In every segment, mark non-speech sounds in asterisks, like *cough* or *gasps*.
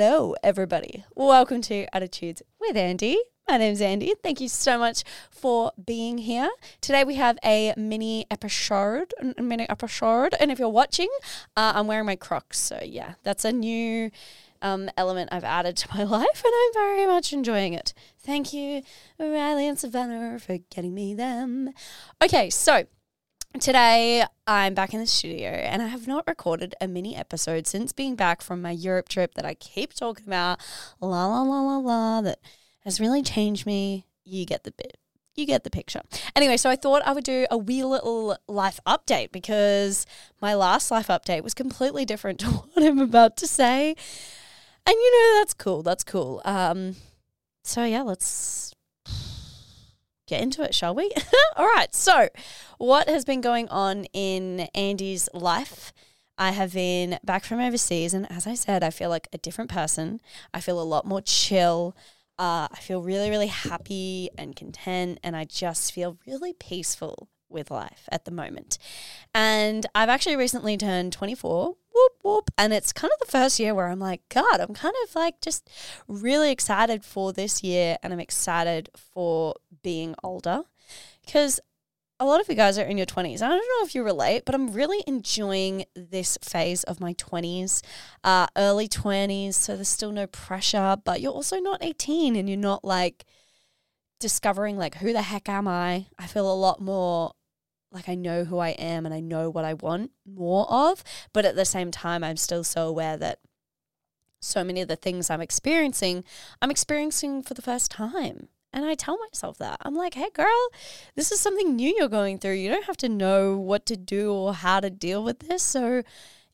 Hello, everybody. Welcome to Attitudes with Andy. My name's Andy. Thank you so much for being here. Today we have a mini episode, a mini episode, and if you're watching, uh, I'm wearing my Crocs. So yeah, that's a new um, element I've added to my *laughs* life, and I'm very much enjoying it. Thank you, Riley and Savannah, for getting me them. Okay, so Today, I'm back in the studio and I have not recorded a mini episode since being back from my Europe trip that I keep talking about. La la la la la, that has really changed me. You get the bit. You get the picture. Anyway, so I thought I would do a wee little life update because my last life update was completely different *laughs* to what I'm about to say. And you know, that's cool. That's cool. Um, so yeah, let's get into it, shall we? *laughs* All right. So, what has been going on in Andy's life? I have been back from overseas, and as I said, I feel like a different person. I feel a lot more chill. Uh, I feel really, really happy and content, and I just feel really peaceful with life at the moment. And I've actually recently turned 24, whoop, whoop. And it's kind of the first year where I'm like, God, I'm kind of like just really excited for this year and I'm excited for being older because a lot of you guys are in your 20s. I don't know if you relate, but I'm really enjoying this phase of my 20s, uh, early 20s. So there's still no pressure, but you're also not 18 and you're not like discovering, like, who the heck am I? I feel a lot more like I know who I am and I know what I want more of. But at the same time, I'm still so aware that so many of the things I'm experiencing, I'm experiencing for the first time. And I tell myself that. I'm like, hey, girl, this is something new you're going through. You don't have to know what to do or how to deal with this. So,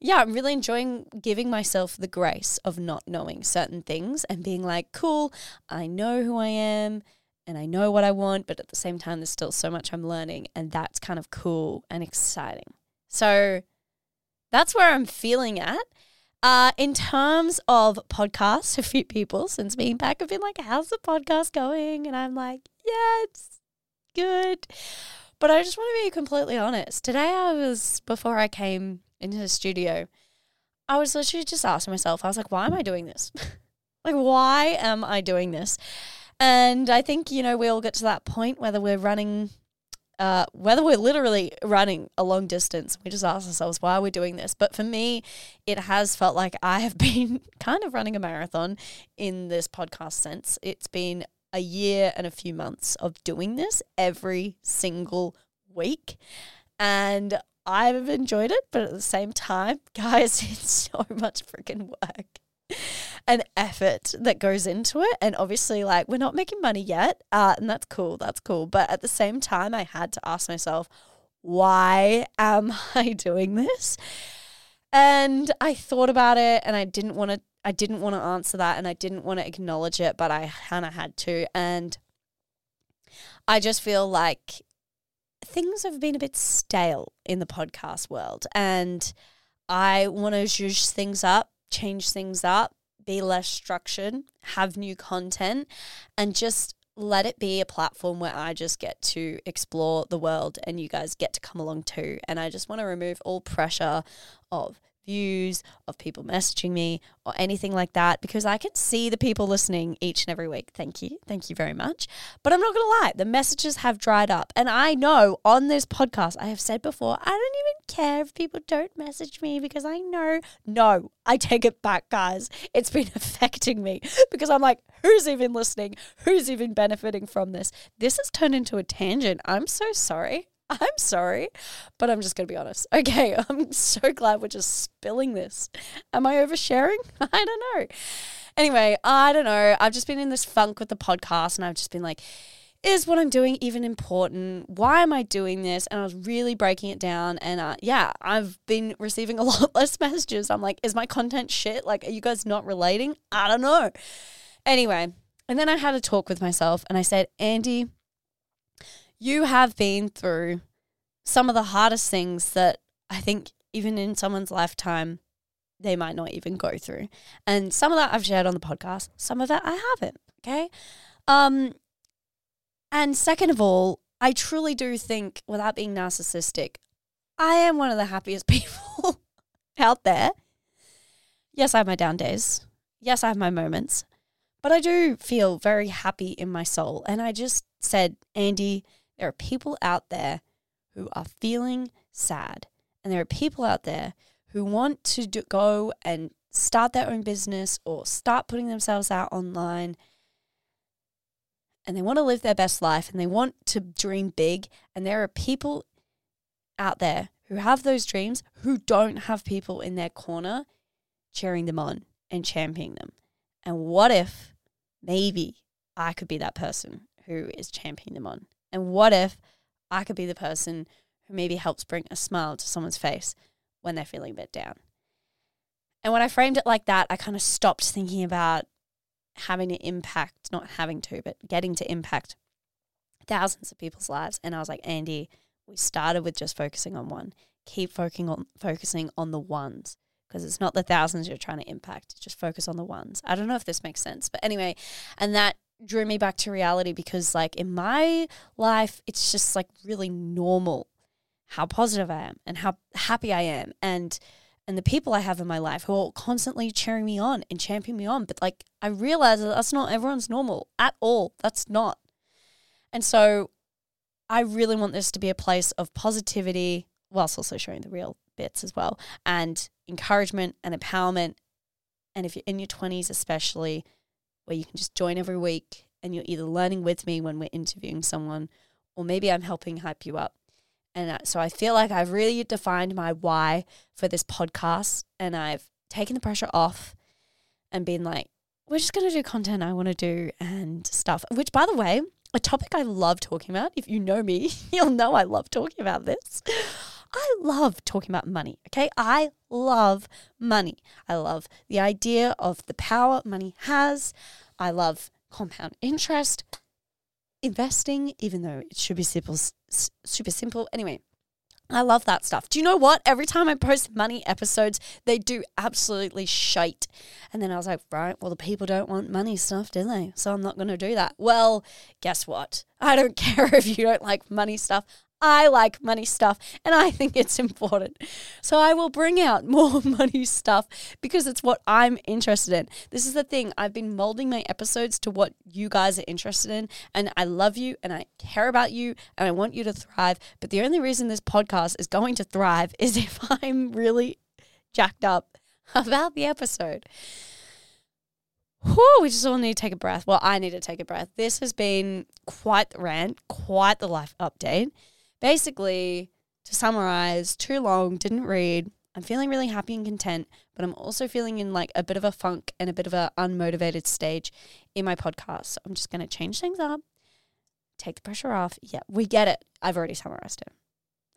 yeah, I'm really enjoying giving myself the grace of not knowing certain things and being like, cool, I know who I am and I know what I want, but at the same time, there's still so much I'm learning, and that's kind of cool and exciting. So that's where I'm feeling at. Uh, in terms of podcasts, *laughs* a few people since being back have been like, How's the podcast going? And I'm like, Yeah, it's good. But I just want to be completely honest. Today, I was, before I came into the studio, I was literally just asking myself, I was like, Why am I doing this? *laughs* like, why am I doing this? And I think, you know, we all get to that point whether we're running, uh, whether we're literally running a long distance. We just ask ourselves, why are we doing this? But for me, it has felt like I have *laughs* been kind of running a marathon in this podcast sense. It's been a year and a few months of doing this every single week. And I've enjoyed it, but at the same time, *laughs* guys, it's so much freaking work *laughs* an effort that goes into it. And obviously, like, we're not making money yet. Uh, and that's cool. That's cool. But at the same time, I had to ask myself, why am *laughs* I doing this? And I thought about it and I didn't want to I didn't want to answer that and I didn't want to acknowledge it, but I kind of had to. And I just feel like things have been a bit stale in the podcast world. And I want to zhuzh things up change things up, be less structured, have new content, and just let it be a platform where I just get to explore the world and you guys get to come along too. And I just want to remove all pressure of views, of people messaging me, or anything like that, because I can see the people listening each and every week. Thank you. Thank you very much. But I'm not going to lie, the messages have dried up. And I know on this podcast, I have said before, I don't even care if people don't message me because I know, no, I take it back, guys. It's been *laughs* affecting me because I'm like, who's even listening? Who's even benefiting from this? This has turned into a tangent. I'm so sorry. *laughs* I'm sorry, but I'm just going to be honest. *laughs* Okay, I'm so glad we're just spilling this. Am I oversharing? *laughs* I don't know. Anyway, I don't know. I've just been in this funk with the podcast and I've just been like, is what I'm doing even important? Why am I doing this? And I was really breaking it down. And uh, yeah, I've been receiving a lot less messages. I'm like, is my content shit? Like, are you guys not relating? I don't know. Anyway, and then I had a talk with myself and I said, Andy, you have been through some of the hardest things that I think even in someone's lifetime they might not even go through. And some of that I've shared on the podcast, some of that I haven't, okay? Um and second of all, I truly do think without being narcissistic, I am one of the happiest *laughs* people out there. Yes, I have my down days. yes, I have my moments, but I do feel very happy in my soul. And I just said, Andy, there are people out there who are feeling sad. And there are people out there who want to do, go and start their own business or start putting themselves out online and they want to live their best life and they want to dream big. And there are people out there who have those dreams who don't have people in their corner cheering them on and championing them. And what if maybe I could be that person who is championing them on? And what if I could be the person who maybe helps bring a smile to someone's face when they're feeling a bit down? And when I framed it like that, I kind of stopped thinking about having to impact, not having to, but getting to impact thousands of people's lives. And I was like, Andy, we started with just focusing on one. Keep focusing on focusing on the ones because it's not the thousands you're trying to impact. Just focus on the ones. I don't know if this makes sense, but anyway, and that drew me back to reality because like in my life, it's just like really normal how positive I am and how happy I am and and the people I have in my life who are constantly cheering me on and championing me on. But like, I realize that that's not everyone's normal at all. That's not. And so I really want this to be a place of positivity, whilst also showing the real bits as well, and encouragement and empowerment. And if you're in your 20s, especially, where you can just join every week and you're either learning with me when we're interviewing someone, or maybe I'm helping hype you up and uh, so I feel like I've really defined my why for this podcast and I've taken the pressure off and been like, we're just going to do content I want to do and stuff. Which, by the way, a topic I love talking about. If you know me, *laughs* you'll know I love talking about this. I love talking about money, okay? I love money. I love the idea of the power money has. I love compound interest investing, even though it should be simple, super simple. Anyway, I love that stuff. Do you know what? Every time I post money episodes, they do absolutely shite. And then I was like, right, well, the people don't want money stuff, do they? So I'm not going to do that. Well, guess what? I don't *laughs* care if you don't like money stuff. I like money stuff and I think it's important. So I will bring out *laughs* more money stuff because it's what I'm interested in. This is the thing. I've been molding my episodes to what you guys are interested in. And I love you and I care about you and I want you to thrive. But the only reason this podcast is going to thrive *laughs* is if I'm really jacked up *laughs* about the episode. Whew, we just all need to take a breath. Well, I need to take a breath. This has been quite the rant, quite the life update basically, to summarize, too long, didn't read. I'm feeling really happy and content, but I'm also feeling in like a bit of a funk and a bit of a unmotivated stage in my podcast. So I'm just going to change things up, take the pressure off. Yeah, we get it. I've already summarized it.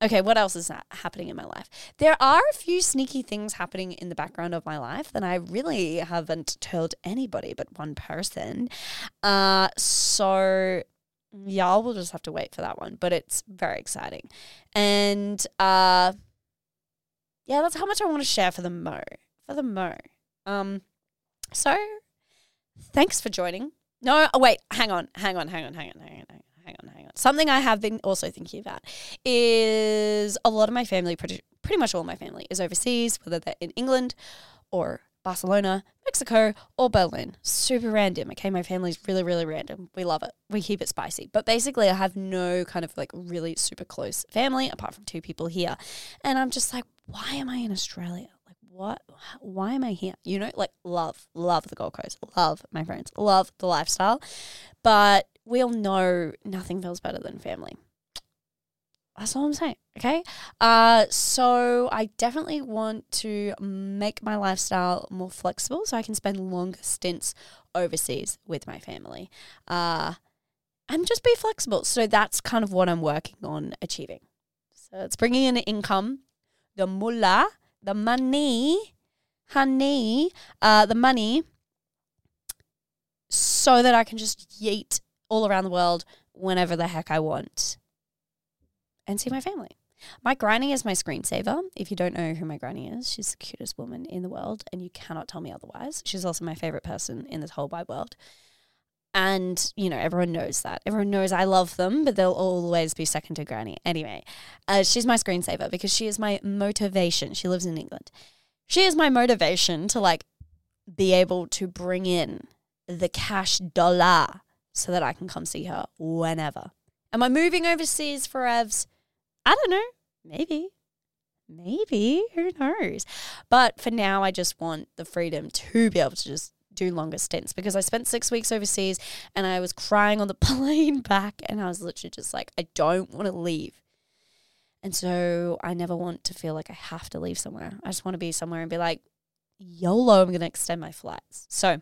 Okay, what else is happening in my life? There are a few sneaky things happening in the background of my life that I really haven't told anybody but one person. Uh, so y'all will just have to wait for that one, but it's very exciting. And uh yeah, that's how much I want to share for the mo. For the mo. Um so thanks for joining. No, oh, wait, hang on, hang on, hang on, hang on, hang on, hang on. Hang on. Something I have been also thinking about is a lot of my family, pretty, pretty much all my family, is overseas, whether they're in England or Barcelona, Mexico, or Berlin. Super random. Okay, my family's really, really random. We love it. We keep it spicy. But basically, I have no kind of like really super close family apart from two people here. And I'm just like, why am I in Australia? Like, what? Why am I here? You know, like, love, love the Gold Coast, love my friends, love the lifestyle. But we all know nothing feels better than family. That's all I'm saying. Okay. Uh, so I definitely want to make my lifestyle more flexible so I can spend longer stints overseas with my family. Uh, and just be flexible. So that's kind of what I'm working on achieving. So it's bringing in the income, the mullah, the money, honey, uh, the money, so that I can just yeet all around the world whenever the heck I want and see my family. My granny is my screensaver. If you don't know who my granny is, she's the cutest woman in the world, and you cannot tell me otherwise. She's also my favorite person in this whole wide world. And, you know, everyone knows that. Everyone knows I love them, but they'll always be second to granny. Anyway, uh, she's my screensaver because she is my motivation. She lives in England. She is my motivation to like be able to bring in the cash dollar so that I can come see her whenever. Am I moving overseas for Evs? I don't know. Maybe. Maybe. Who knows? But for now, I just want the freedom to be able to just do longer stints because I spent six weeks overseas and I was crying on the *laughs* plane back and I was literally just like, I don't want to leave. And so I never want to feel like I have to leave somewhere. I just want to be somewhere and be like, YOLO, I'm going to extend my flights. So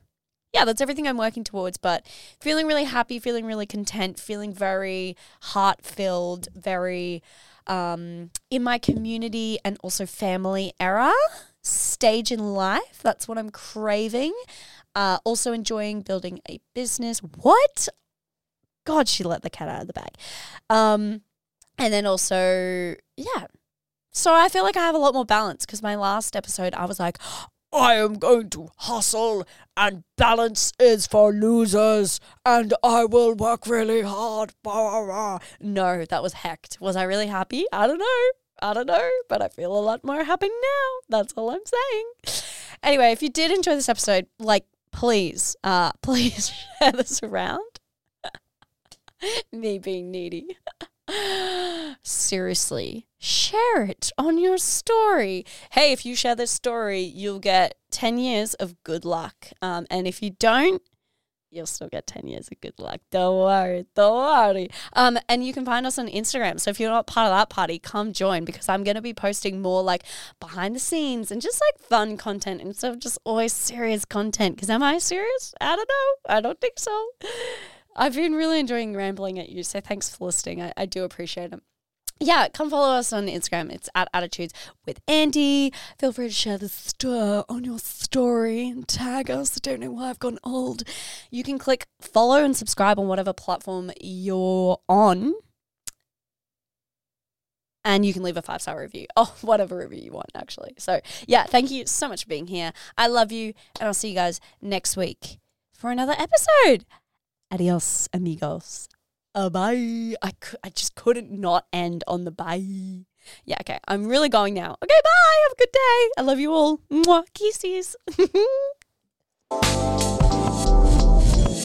yeah, that's everything I'm working towards. But feeling really happy, feeling really content, feeling very heart filled, very um, in my community and also family era stage in life. That's what I'm craving. Uh, also enjoying building a business. What? God, she let the cat out of the bag. Um, and then also, yeah. So I feel like I have a lot more balance because my last episode, I was like, I am going to hustle and balance is for losers and I will work really hard. No, that was hecked. Was I really happy? I don't know. I don't know, but I feel a lot more happy now. That's all I'm saying. Anyway, if you did enjoy this episode, like please, uh, *laughs* please share this around. *laughs* Me being needy. *laughs* *gasps* Seriously, share it on your story. Hey, if you share this story, you'll get 10 years of good luck. Um, and if you don't, you'll still get 10 years of good luck. Don't worry. Don't worry. Um, and you can find us on Instagram. So if you're not part of that party, come join because I'm going to be posting more like behind the scenes and just like fun content instead of just always serious content. Because am I serious? I don't know. I don't think so. I've been really enjoying rambling at you. So thanks for listening. I, I do appreciate it yeah, come follow us on Instagram. It's at Attitudes with Andy. Feel free to share this stir on your story and tag us. I don't know why I've gone old. You can click follow and subscribe on whatever platform you're on. And you can leave a five star review. *laughs* Oh, whatever review you want, actually. So, yeah, thank you so much for being here. I love you. And I'll see you guys next week for another episode. Adios, amigos. Uh, bye. I, cu- I just couldn't not end on the bye. Yeah, okay. I'm really going now. Okay, bye. Have a good day. I love you all. Mwah. Kisses. *laughs*